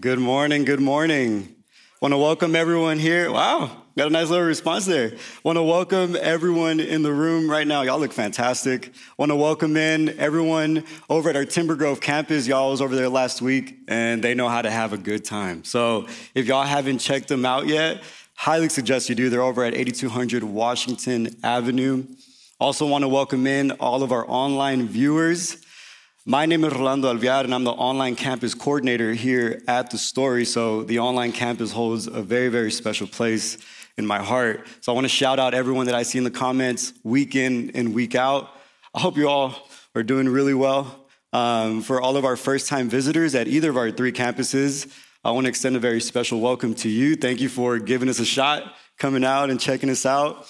Good morning, good morning. Want to welcome everyone here. Wow, got a nice little response there. Want to welcome everyone in the room right now. Y'all look fantastic. Want to welcome in everyone over at our Timber Grove campus. Y'all was over there last week and they know how to have a good time. So if y'all haven't checked them out yet, highly suggest you do. They're over at 8200 Washington Avenue. Also want to welcome in all of our online viewers. My name is Rolando Alviar, and I'm the online campus coordinator here at The Story. So, the online campus holds a very, very special place in my heart. So, I want to shout out everyone that I see in the comments week in and week out. I hope you all are doing really well. Um, for all of our first time visitors at either of our three campuses, I want to extend a very special welcome to you. Thank you for giving us a shot, coming out and checking us out.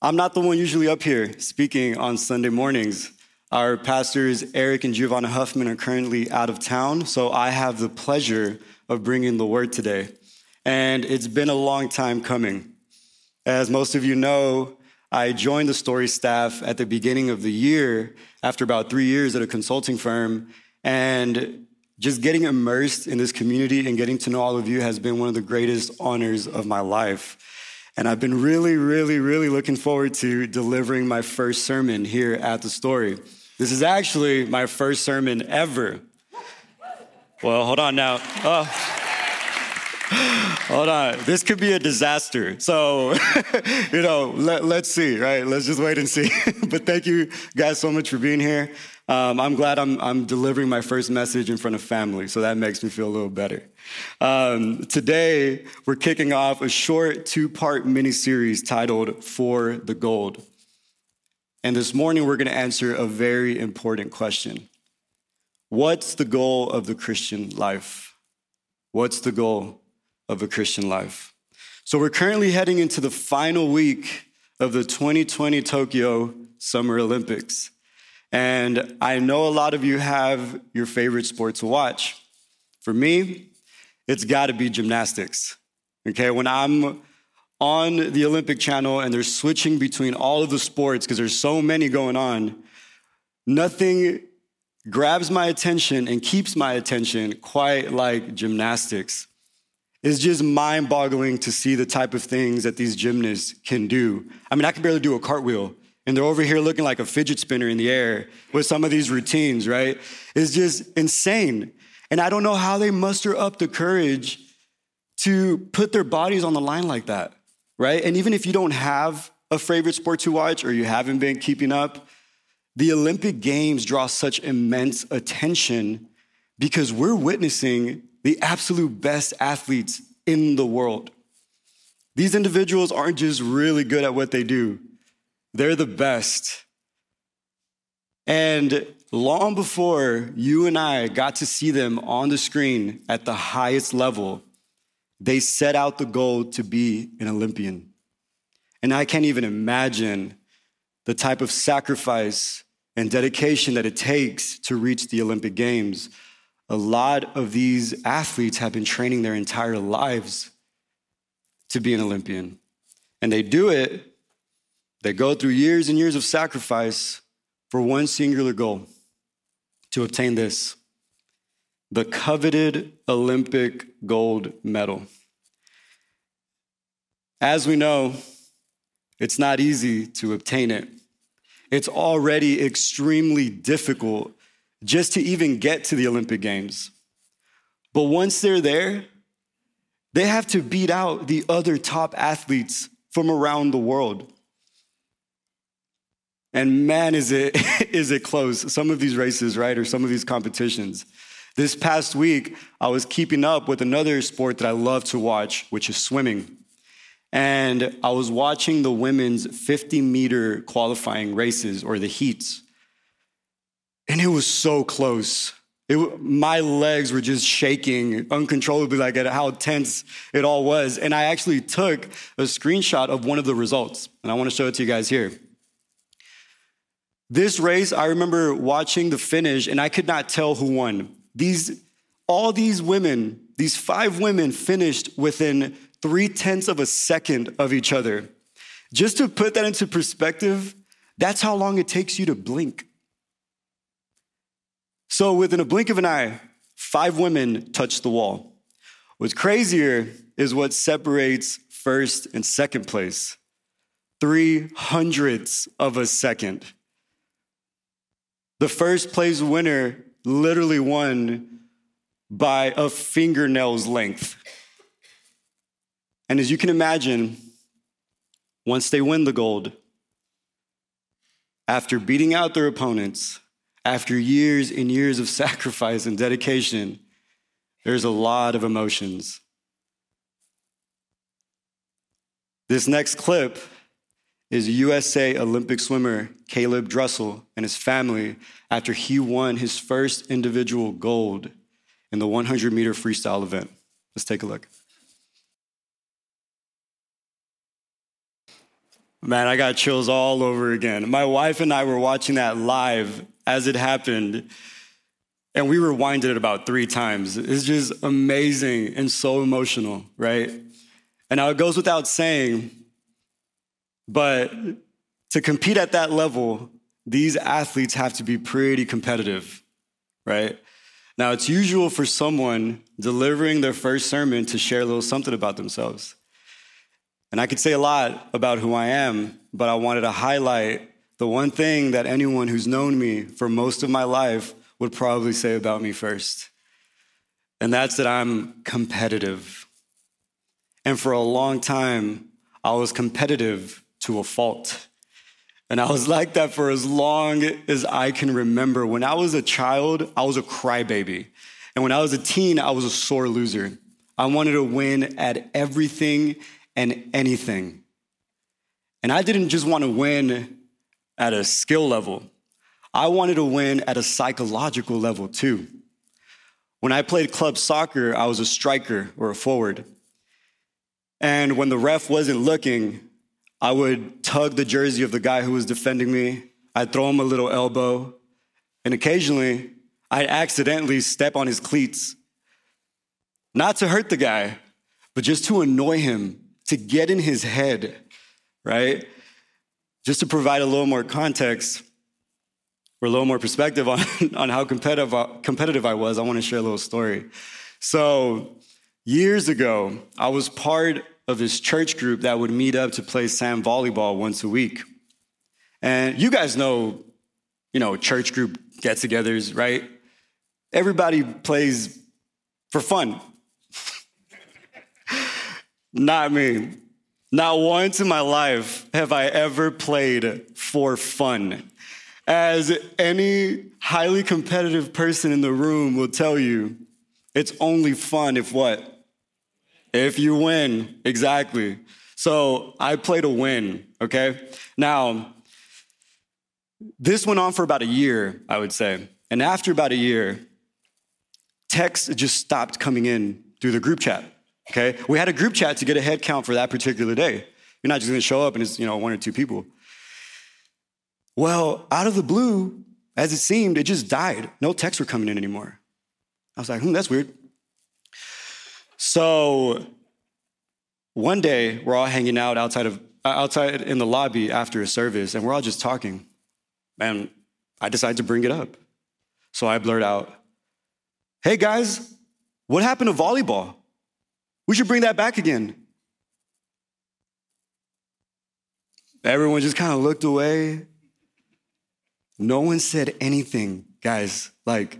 I'm not the one usually up here speaking on Sunday mornings. Our pastors, Eric and Giovanna Huffman, are currently out of town, so I have the pleasure of bringing the word today. And it's been a long time coming. As most of you know, I joined the story staff at the beginning of the year after about three years at a consulting firm. And just getting immersed in this community and getting to know all of you has been one of the greatest honors of my life. And I've been really, really, really looking forward to delivering my first sermon here at the story. This is actually my first sermon ever. Well, hold on now. Oh. Hold on. This could be a disaster. So, you know, let, us see, right? Let's just wait and see. but thank you guys so much for being here. Um, I'm glad I'm, I'm, delivering my first message in front of family, so that makes me feel a little better. Um, today, we're kicking off a short two part mini series titled For the Gold. And this morning, we're going to answer a very important question What's the goal of the Christian life? What's the goal of a Christian life? So, we're currently heading into the final week of the 2020 Tokyo Summer Olympics. And I know a lot of you have your favorite sport to watch. For me, it's got to be gymnastics. Okay, when I'm on the Olympic channel and they're switching between all of the sports because there's so many going on, nothing grabs my attention and keeps my attention quite like gymnastics. It's just mind boggling to see the type of things that these gymnasts can do. I mean, I can barely do a cartwheel, and they're over here looking like a fidget spinner in the air with some of these routines, right? It's just insane. And I don't know how they muster up the courage to put their bodies on the line like that right? And even if you don't have a favorite sport to watch or you haven't been keeping up, the Olympic Games draw such immense attention because we're witnessing the absolute best athletes in the world. These individuals aren't just really good at what they do, they're the best. And long before you and I got to see them on the screen at the highest level, they set out the goal to be an Olympian. And I can't even imagine the type of sacrifice and dedication that it takes to reach the Olympic Games. A lot of these athletes have been training their entire lives to be an Olympian. And they do it, they go through years and years of sacrifice for one singular goal to obtain this the coveted Olympic gold medal. As we know, it's not easy to obtain it. It's already extremely difficult just to even get to the Olympic Games. But once they're there, they have to beat out the other top athletes from around the world. And man, is it, is it close. Some of these races, right, or some of these competitions. This past week, I was keeping up with another sport that I love to watch, which is swimming. And I was watching the women's 50 meter qualifying races or the heats. And it was so close. It, my legs were just shaking uncontrollably, like at how tense it all was. And I actually took a screenshot of one of the results, and I want to show it to you guys here. This race, I remember watching the finish, and I could not tell who won. These, all these women, these five women finished within three tenths of a second of each other. Just to put that into perspective, that's how long it takes you to blink. So, within a blink of an eye, five women touched the wall. What's crazier is what separates first and second place three hundredths of a second. The first place winner literally won by a fingernail's length. And as you can imagine, once they win the gold, after beating out their opponents, after years and years of sacrifice and dedication, there's a lot of emotions. This next clip is USA Olympic swimmer Caeleb Dressel and his family after he won his first individual gold in the 100 meter freestyle event. Let's take a look. Man, I got chills all over again. My wife and I were watching that live as it happened, and we rewinded it about three times. It's just amazing and so emotional, right? And now it goes without saying, but to compete at that level, these athletes have to be pretty competitive, right? Now, it's usual for someone delivering their first sermon to share a little something about themselves. And I could say a lot about who I am, but I wanted to highlight the one thing that anyone who's known me for most of my life would probably say about me first. And that's that I'm competitive. And for a long time, I was competitive to a fault. And I was like that for as long as I can remember. When I was a child, I was a crybaby. And when I was a teen, I was a sore loser. I wanted to win at everything and anything. And I didn't just want to win at a skill level, I wanted to win at a psychological level too. When I played club soccer, I was a striker or a forward. And when the ref wasn't looking, I would tug the jersey of the guy who was defending me. I'd throw him a little elbow. And occasionally, I'd accidentally step on his cleats. Not to hurt the guy, but just to annoy him, to get in his head, right? Just to provide a little more context or a little more perspective on, on how competitive, competitive I was, I want to share a little story. So, years ago, I was part of this church group that would meet up to play sand volleyball once a week. And you guys know, you know, church group get togethers, right? Everybody plays for fun. Not me. Not once in my life have I ever played for fun. As any highly competitive person in the room will tell you, it's only fun if what? If you win, exactly. So I play to win, okay? Now, this went on for about a year, I would say. And after about a year, texts just stopped coming in through the group chat. Okay? We had a group chat to get a head count for that particular day. You're not just gonna show up and it's, you know, one or two people. Well, out of the blue, as it seemed, it just died. No texts were coming in anymore. I was like, hmm, that's weird. So one day, we're all hanging out outside of uh, outside in the lobby after a service, and we're all just talking. And I decided to bring it up. So I blurt out, Hey guys, what happened to volleyball? We should bring that back again. Everyone just kind of looked away. No one said anything, guys, like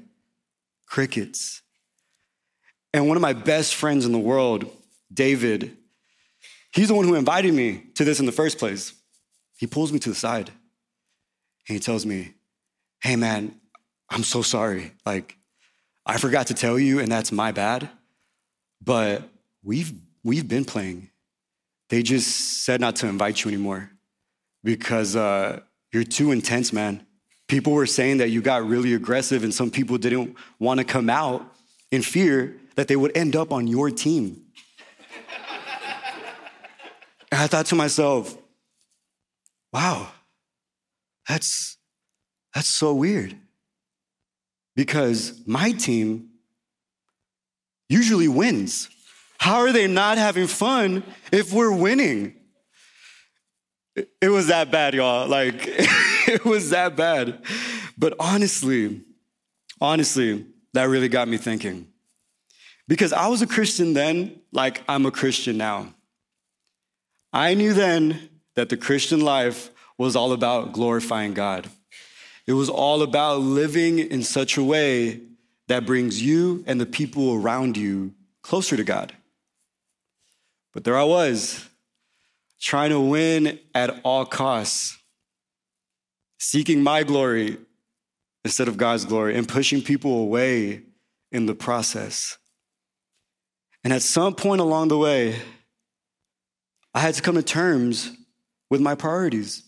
crickets. And one of my best friends in the world, David, he's the one who invited me to this in the first place. He pulls me to the side and he tells me, Hey, man, I'm so sorry. Like, I forgot to tell you, and that's my bad. But we've we've been playing. They just said not to invite you anymore because uh, you're too intense, man. People were saying that you got really aggressive, and some people didn't want to come out in fear that they would end up on your team. and I thought to myself, wow, that's, that's so weird. Because my team usually wins. How are they not having fun if we're winning? It was that bad, y'all. Like, it was that bad. But honestly, honestly, that really got me thinking. Because I was a Christian then, like I'm a Christian now. I knew then that the Christian life was all about glorifying God. It was all about living in such a way that brings you and the people around you closer to God. But there I was, trying to win at all costs, seeking my glory instead of God's glory, and pushing people away in the process. And at some point along the way, I had to come to terms with my priorities.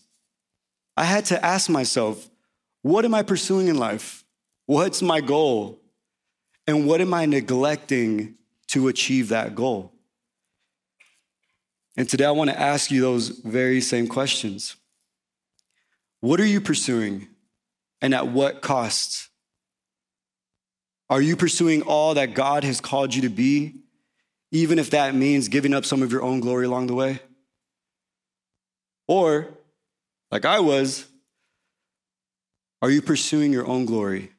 I had to ask myself, what am I pursuing in life? What's my goal? And what am I neglecting to achieve that goal? And today I want to ask you those very same questions. What are you pursuing and at what cost? Are you pursuing all that God has called you to be, even if that means giving up some of your own glory along the way? Or, like I was, are you pursuing your own glory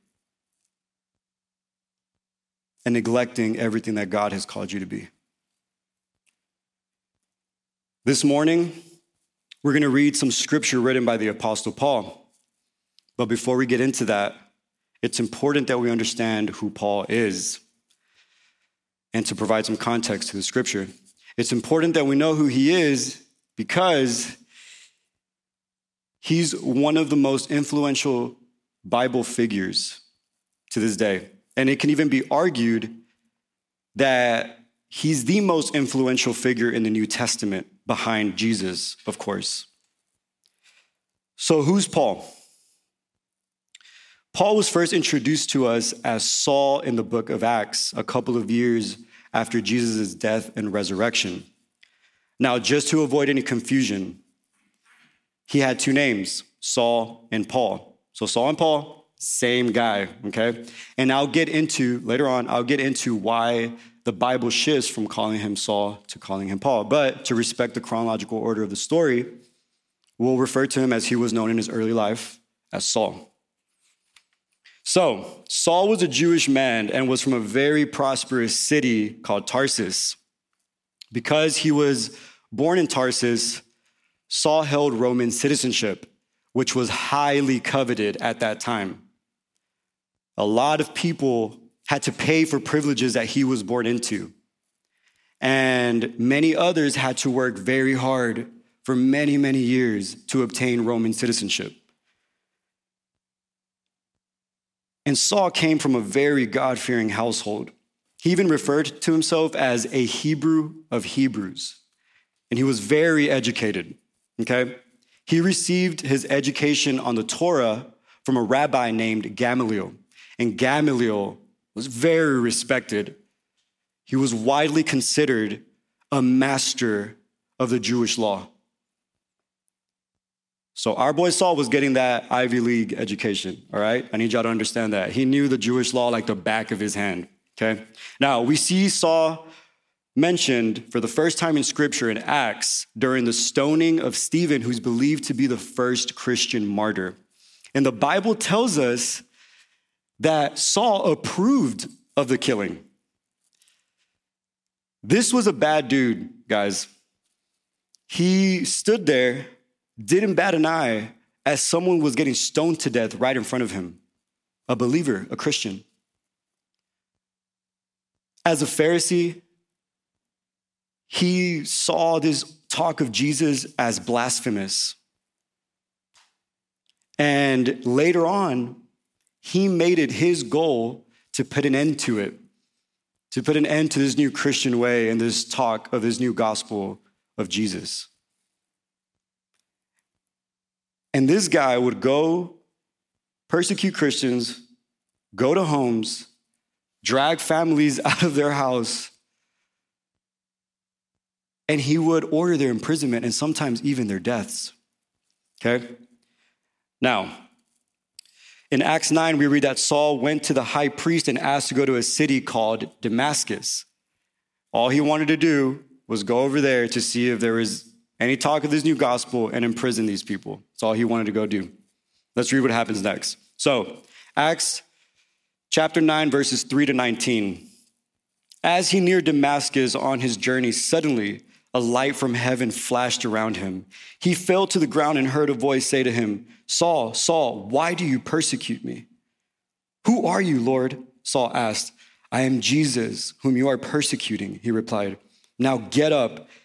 and neglecting everything that God has called you to be? This morning, we're going to read some scripture written by the Apostle Paul. But before we get into that, it's important that we understand who Paul is and to provide some context to the scripture. It's important that we know who he is because He's one of the most influential Bible figures to this day. And it can even be argued that he's the most influential figure in the New Testament behind Jesus, of course. So, who's Paul? Paul was first introduced to us as Saul in the book of Acts, a couple of years after Jesus' death and resurrection. Now, just to avoid any confusion, he had two names, Saul and Paul. So Saul and Paul, same guy, okay? And I'll get into, later on, I'll get into why the Bible shifts from calling him Saul to calling him Paul. But to respect the chronological order of the story, we'll refer to him as he was known in his early life as Saul. So, Saul was a Jewish man and was from a very prosperous city called Tarsus. Because he was born in Tarsus, Saul held Roman citizenship, which was highly coveted at that time. A lot of people had to pay for privileges that he was born into. And many others had to work very hard for many, many years to obtain Roman citizenship. And Saul came from a very God fearing household. He even referred to himself as a Hebrew of Hebrews. And he was very educated okay? He received his education on the Torah from a rabbi named Gamaliel. And Gamaliel was very respected. He was widely considered a master of the Jewish law. So our boy Saul was getting that Ivy League education, all right? I need y'all to understand that. He knew the Jewish law like the back of his hand, okay? Now, we see Saul mentioned for the first time in scripture in Acts during the stoning of Stephen, who's believed to be the first Christian martyr. And the Bible tells us that Saul approved of the killing. This was a bad dude, guys. He stood there, didn't bat an eye as someone was getting stoned to death right in front of him, a believer, a Christian. As a Pharisee, he saw this talk of Jesus as blasphemous. And later on, he made it his goal to put an end to it, to put an end to this new Christian way and this talk of this new gospel of Jesus. And this guy would go persecute Christians, go to homes, drag families out of their house, and he would order their imprisonment and sometimes even their deaths. Okay? Now, in Acts 9, we read that Saul went to the high priest and asked to go to a city called Damascus. All he wanted to do was go over there to see if there was any talk of this new gospel and imprison these people. That's all he wanted to go do. Let's read what happens next. So, Acts chapter 9, verses 3 to 19. As he neared Damascus on his journey, suddenly a light from heaven flashed around him. He fell to the ground and heard a voice say to him, Saul, Saul, why do you persecute me? Who are you, Lord? Saul asked. I am Jesus, whom you are persecuting, he replied. Now get up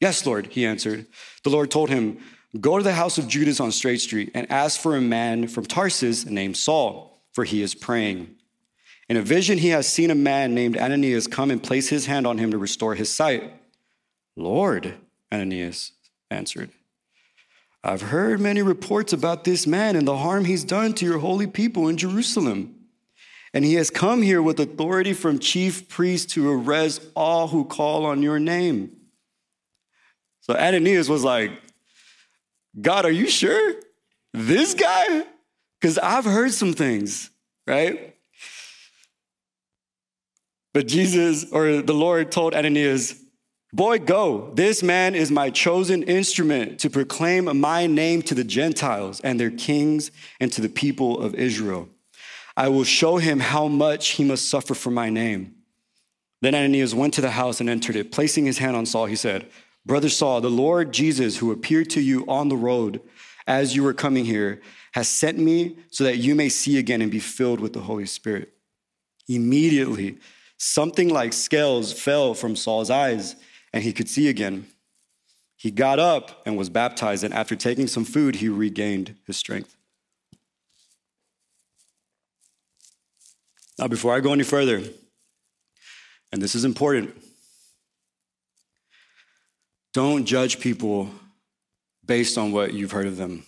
Yes, Lord, he answered. The Lord told him, Go to the house of Judas on Straight Street and ask for a man from Tarsus named Saul, for he is praying. In a vision, he has seen a man named Ananias come and place his hand on him to restore his sight. Lord, Ananias answered, I've heard many reports about this man and the harm he's done to your holy people in Jerusalem. And he has come here with authority from chief priests to arrest all who call on your name. So Ananias was like, God, are you sure? This guy? Because I've heard some things, right? But Jesus or the Lord told Ananias, Boy, go. This man is my chosen instrument to proclaim my name to the Gentiles and their kings and to the people of Israel. I will show him how much he must suffer for my name. Then Ananias went to the house and entered it. Placing his hand on Saul, he said, Brother Saul, the Lord Jesus, who appeared to you on the road as you were coming here, has sent me so that you may see again and be filled with the Holy Spirit. Immediately, something like scales fell from Saul's eyes and he could see again. He got up and was baptized, and after taking some food, he regained his strength. Now, before I go any further, and this is important, don't judge people based on what you've heard of them.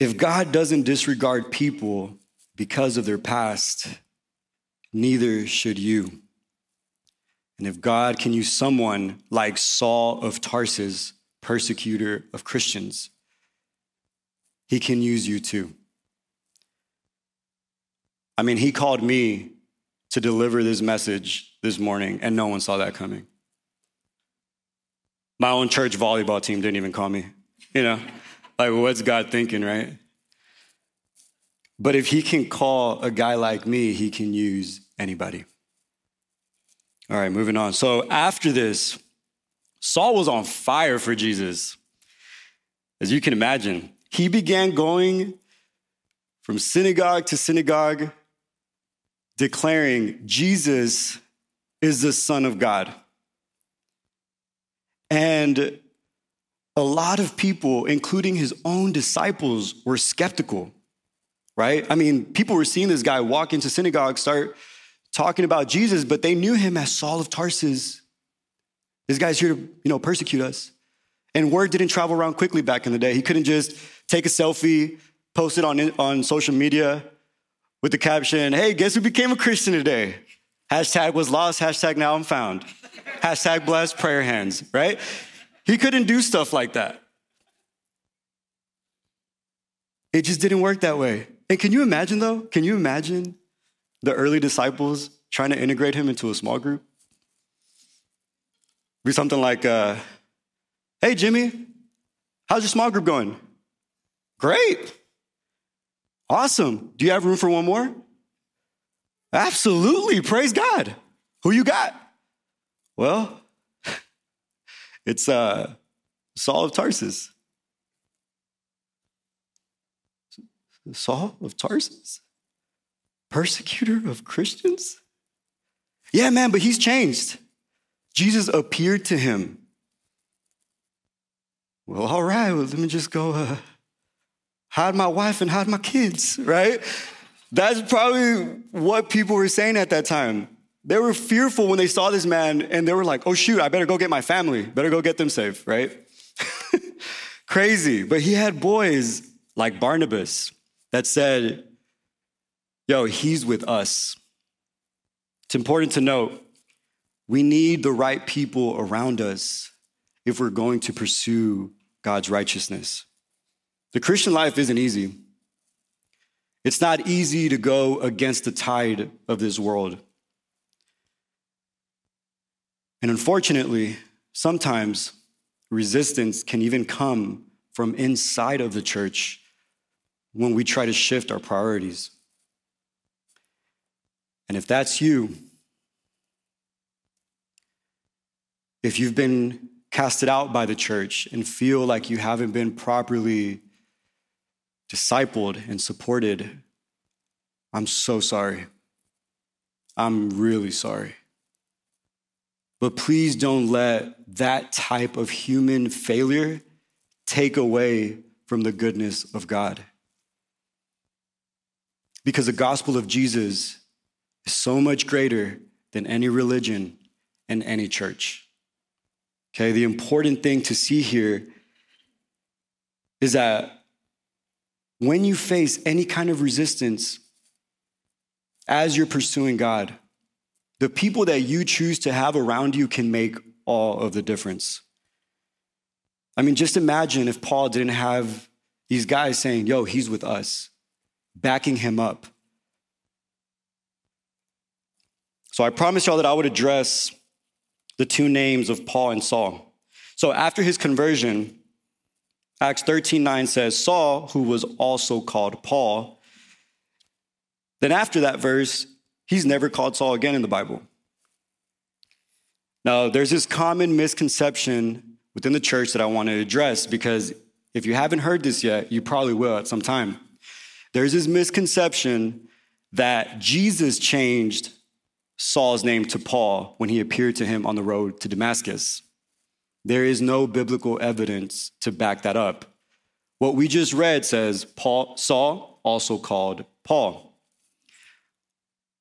If God doesn't disregard people because of their past, neither should you. And if God can use someone like Saul of Tarsus, persecutor of Christians, he can use you too. I mean, he called me to deliver this message this morning, and no one saw that coming. My own church volleyball team didn't even call me. You know, like, what's God thinking, right? But if he can call a guy like me, he can use anybody. All right, moving on. So after this, Saul was on fire for Jesus. As you can imagine, he began going from synagogue to synagogue, declaring Jesus is the Son of God. And a lot of people, including his own disciples, were skeptical right? I mean, people were seeing this guy walk into synagogue, start talking about Jesus, but they knew him as Saul of Tarsus. This guy's here to, you know, persecute us. And word didn't travel around quickly back in the day. He couldn't just take a selfie, post it on, on social media with the caption, hey, guess who became a Christian today? Hashtag was lost, hashtag now I'm found. hashtag blessed prayer hands, right? He couldn't do stuff like that. It just didn't work that way. And can you imagine, though? Can you imagine the early disciples trying to integrate him into a small group? Be something like, uh, hey, Jimmy, how's your small group going? Great. Awesome. Do you have room for one more? Absolutely. Praise God. Who you got? Well, it's uh, Saul of Tarsus. Saul of Tarsus? Persecutor of Christians? Yeah, man, but he's changed. Jesus appeared to him. Well, all right, well, let me just go uh, hide my wife and hide my kids, right? That's probably what people were saying at that time. They were fearful when they saw this man and they were like, oh, shoot, I better go get my family, better go get them safe, right? Crazy. But he had boys like Barnabas that said, Yo, he's with us. It's important to note we need the right people around us if we're going to pursue God's righteousness. The Christian life isn't easy. It's not easy to go against the tide of this world. And unfortunately, sometimes resistance can even come from inside of the church when we try to shift our priorities. And if that's you, if you've been casted out by the church and feel like you haven't been properly discipled and supported, I'm so sorry. I'm really sorry. But please don't let that type of human failure take away from the goodness of God. Because the gospel of Jesus is so much greater than any religion and any church. Okay, the important thing to see here is that when you face any kind of resistance as you're pursuing God, the people that you choose to have around you can make all of the difference. I mean, just imagine if Paul didn't have these guys saying, Yo, he's with us, backing him up. So I promised y'all that I would address the two names of Paul and Saul. So after his conversion, Acts 13 9 says, Saul, who was also called Paul. Then after that verse, he's never called Saul again in the Bible. Now, there's this common misconception within the church that I want to address because if you haven't heard this yet, you probably will at some time. There's this misconception that Jesus changed Saul's name to Paul when he appeared to him on the road to Damascus. There is no biblical evidence to back that up. What we just read says Paul, Saul, also called Paul.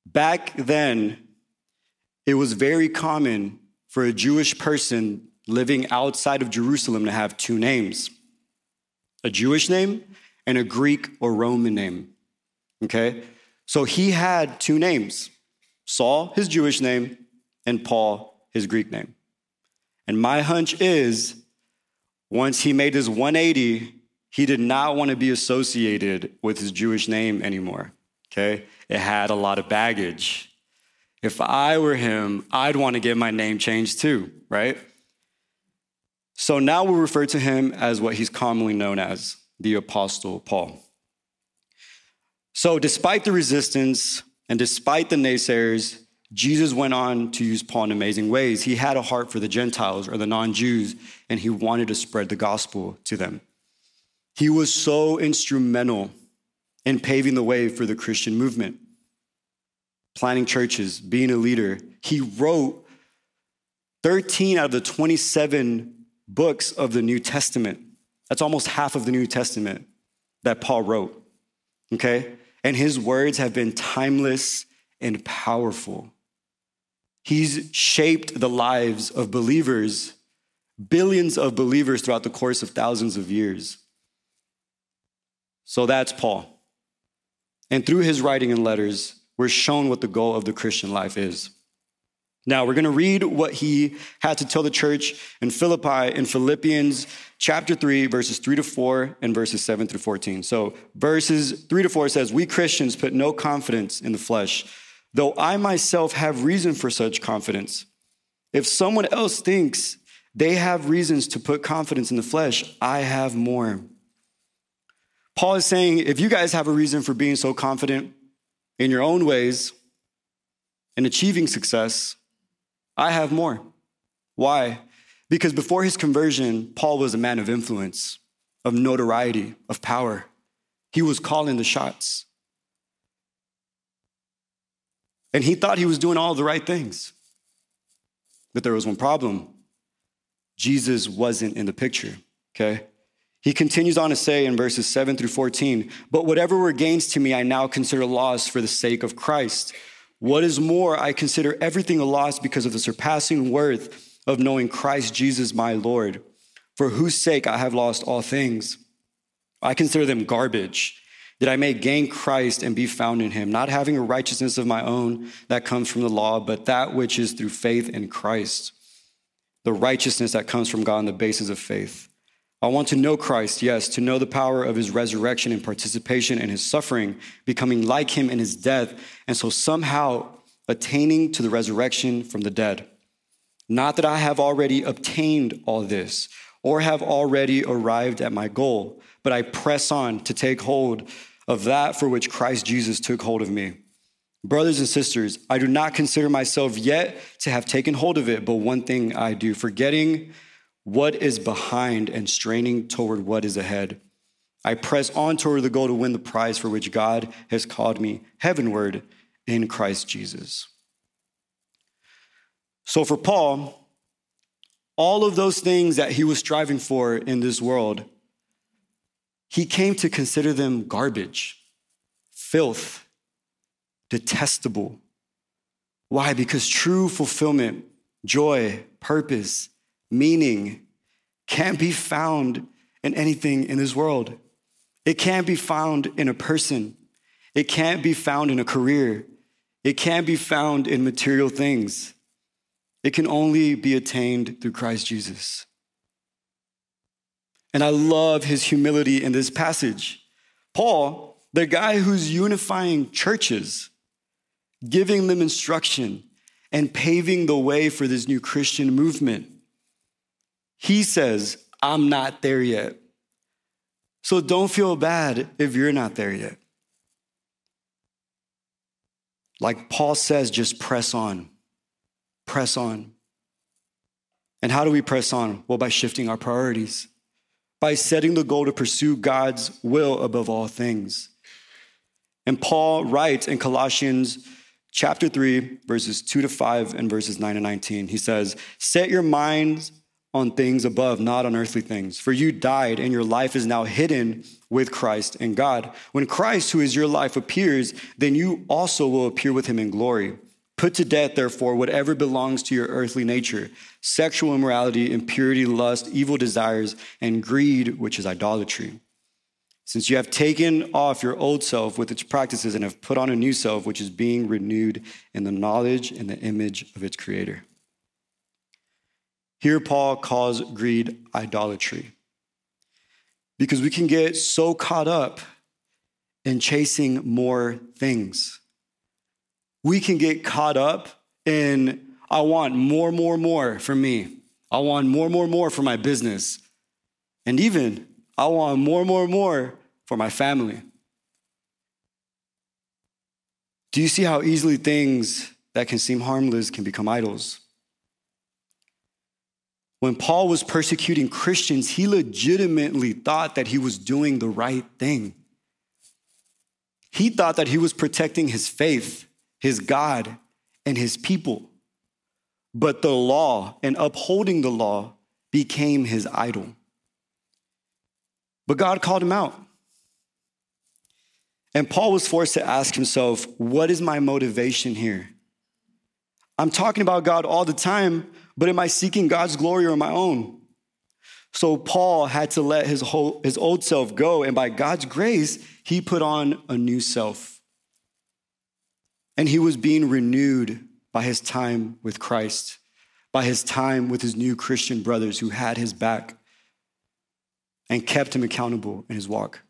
Back then, it was very common for a Jewish person living outside of Jerusalem to have two names a Jewish name and a Greek or Roman name. Okay? So he had two names Saul, his Jewish name, and Paul, his Greek name. And my hunch is once he made his 180, he did not want to be associated with his Jewish name anymore. Okay? It had a lot of baggage. If I were him, I'd want to get my name changed too, right? So now we'll refer to him as what he's commonly known as the Apostle Paul. So, despite the resistance and despite the naysayers, Jesus went on to use Paul in amazing ways. He had a heart for the Gentiles or the non Jews, and he wanted to spread the gospel to them. He was so instrumental in paving the way for the Christian movement, planning churches, being a leader. He wrote 13 out of the 27 books of the New Testament. That's almost half of the New Testament that Paul wrote. Okay? And his words have been timeless and powerful. He's shaped the lives of believers, billions of believers throughout the course of thousands of years. So that's Paul. And through his writing and letters, we're shown what the goal of the Christian life is. Now, we're going to read what he had to tell the church in Philippi in Philippians chapter 3, verses 3 to 4, and verses 7 through 14. So, verses 3 to 4 says, We Christians put no confidence in the flesh, though I myself have reason for such confidence. If someone else thinks they have reasons to put confidence in the flesh, I have more. Paul is saying, if you guys have a reason for being so confident in your own ways and achieving success, I have more. Why? Because before his conversion, Paul was a man of influence, of notoriety, of power. He was calling the shots. And he thought he was doing all the right things. But there was one problem Jesus wasn't in the picture, okay? He continues on to say in verses 7 through 14, But whatever were gains to me, I now consider loss for the sake of Christ. What is more, I consider everything a loss because of the surpassing worth of knowing Christ Jesus my Lord, for whose sake I have lost all things. I consider them garbage that I may gain Christ and be found in him, not having a righteousness of my own that comes from the law, but that which is through faith in Christ, the righteousness that comes from God on the basis of faith. I want to know Christ, yes, to know the power of his resurrection and participation in his suffering, becoming like him in his death, and so somehow attaining to the resurrection from the dead. Not that I have already obtained all this or have already arrived at my goal, but I press on to take hold of that for which Christ Jesus took hold of me. Brothers and sisters, I do not consider myself yet to have taken hold of it, but one thing I do, forgetting what is behind and straining toward what is ahead. I press on toward the goal to win the prize for which God has called me heavenward in Christ Jesus. So for Paul, all of those things that he was striving for in this world, he came to consider them garbage, filth, detestable. Why? Because true fulfillment, joy, purpose, meaning can't be found in anything in this world. It can't be found in a person. It can't be found in a career. It can't be found in material things. It can only be attained through Christ Jesus. And I love his humility in this passage. Paul, the guy who's unifying churches, giving them instruction, and paving the way for this new Christian movement, he says, I'm not there yet. So don't feel bad if you're not there yet. Like Paul says, just press on. Press on. And how do we press on? Well, by shifting our priorities, by setting the goal to pursue God's will above all things. And Paul writes in Colossians chapter 3, verses 2 to 5, and verses 9 to 19, he says, Set your minds on things above, not on earthly things. For you died, and your life is now hidden with Christ in God. When Christ, who is your life, appears, then you also will appear with him in glory. Put to death, therefore, whatever belongs to your earthly nature sexual immorality, impurity, lust, evil desires, and greed, which is idolatry. Since you have taken off your old self with its practices and have put on a new self, which is being renewed in the knowledge and the image of its creator. Here, Paul calls greed idolatry. Because we can get so caught up in chasing more things. We can get caught up in, I want more, more, more for me. I want more, more, more for my business. And even, I want more, more, more for my family. Do you see how easily things that can seem harmless can become idols? When Paul was persecuting Christians, he legitimately thought that he was doing the right thing. He thought that he was protecting his faith, his God, and his people. But the law and upholding the law became his idol. But God called him out. And Paul was forced to ask himself, What is my motivation here? I'm talking about God all the time, but am I seeking God's glory or my own? So Paul had to let his, whole, his old self go, and by God's grace, he put on a new self. And he was being renewed by his time with Christ, by his time with his new Christian brothers who had his back and kept him accountable in his walk.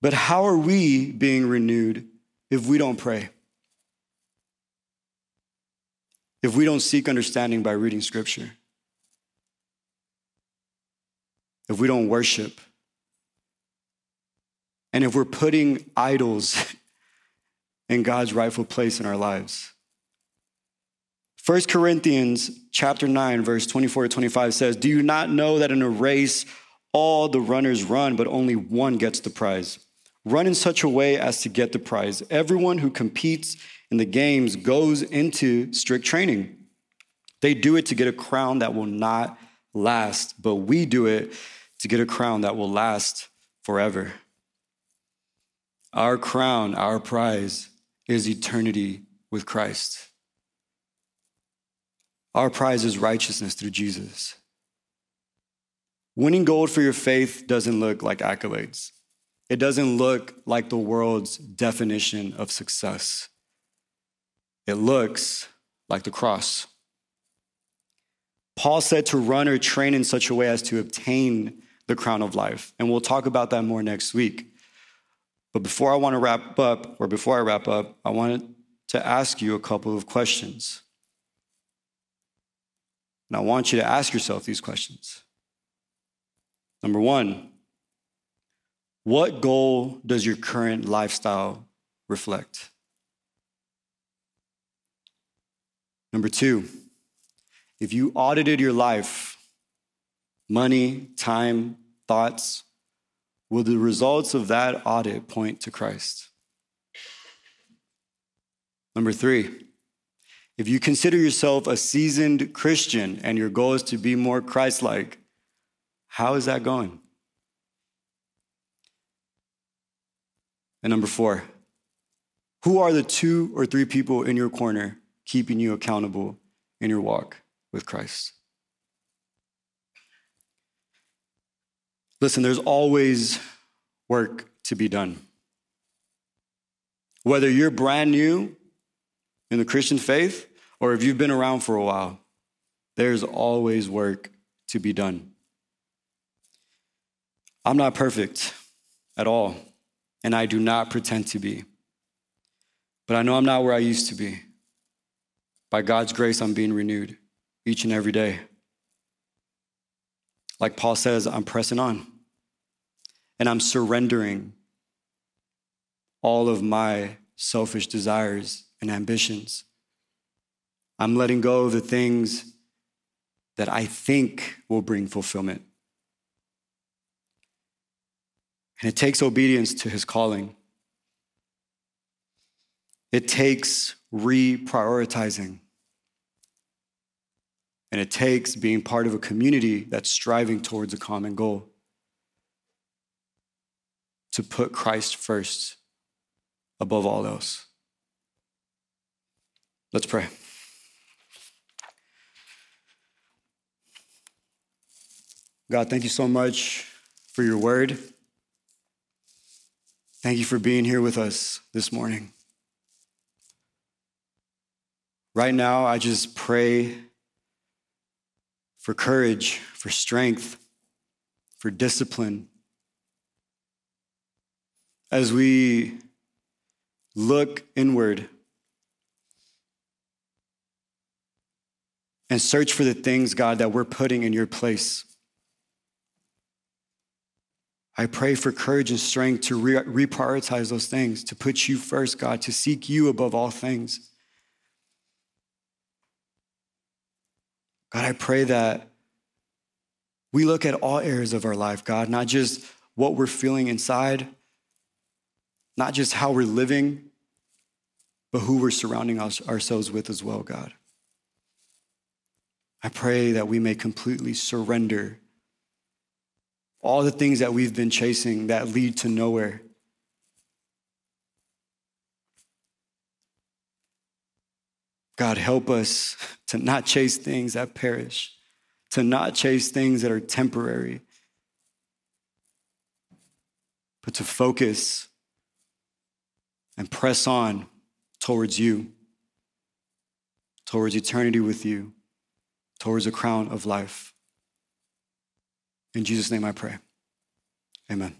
But how are we being renewed if we don't pray? if we don't seek understanding by reading scripture, if we don't worship, and if we're putting idols in God's rightful place in our lives. 1 Corinthians chapter 9 verse 24 to 25 says, "Do you not know that in a race all the runners run, but only one gets the prize? Run in such a way as to get the prize. Everyone who competes in the games goes into strict training. They do it to get a crown that will not last, but we do it to get a crown that will last forever. Our crown, our prize, is eternity with Christ. Our prize is righteousness through Jesus. Winning gold for your faith doesn't look like accolades. It doesn't look like the world's definition of success. It looks like the cross. Paul said to run or train in such a way as to obtain the crown of life. And we'll talk about that more next week. But before I want to wrap up, or before I wrap up, I wanted to ask you a couple of questions. And I want you to ask yourself these questions. Number one, what goal does your current lifestyle reflect? Number two, if you audited your life, money, time, thoughts, will the results of that audit point to Christ? Number three, if you consider yourself a seasoned Christian and your goal is to be more Christ like, how is that going? And number four, who are the two or three people in your corner keeping you accountable in your walk with Christ? Listen, there's always work to be done. Whether you're brand new in the Christian faith or if you've been around for a while, there's always work to be done. I'm not perfect at all, and I do not pretend to be. But I know I'm not where I used to be. By God's grace, I'm being renewed each and every day. Like Paul says, I'm pressing on and I'm surrendering all of my selfish desires and ambitions. I'm letting go of the things that I think will bring fulfillment. And it takes obedience to his calling. It takes reprioritizing. And it takes being part of a community that's striving towards a common goal to put Christ first above all else. Let's pray. God, thank you so much for your word. Thank you for being here with us this morning. Right now, I just pray for courage, for strength, for discipline. As we look inward and search for the things, God, that we're putting in your place. I pray for courage and strength to re- reprioritize those things, to put you first, God, to seek you above all things. God, I pray that we look at all areas of our life, God, not just what we're feeling inside, not just how we're living, but who we're surrounding ourselves with as well, God. I pray that we may completely surrender all the things that we've been chasing that lead to nowhere. God, help us to not chase things that perish, to not chase things that are temporary, but to focus and press on towards you, towards eternity with you, towards a crown of life. In Jesus' name I pray. Amen.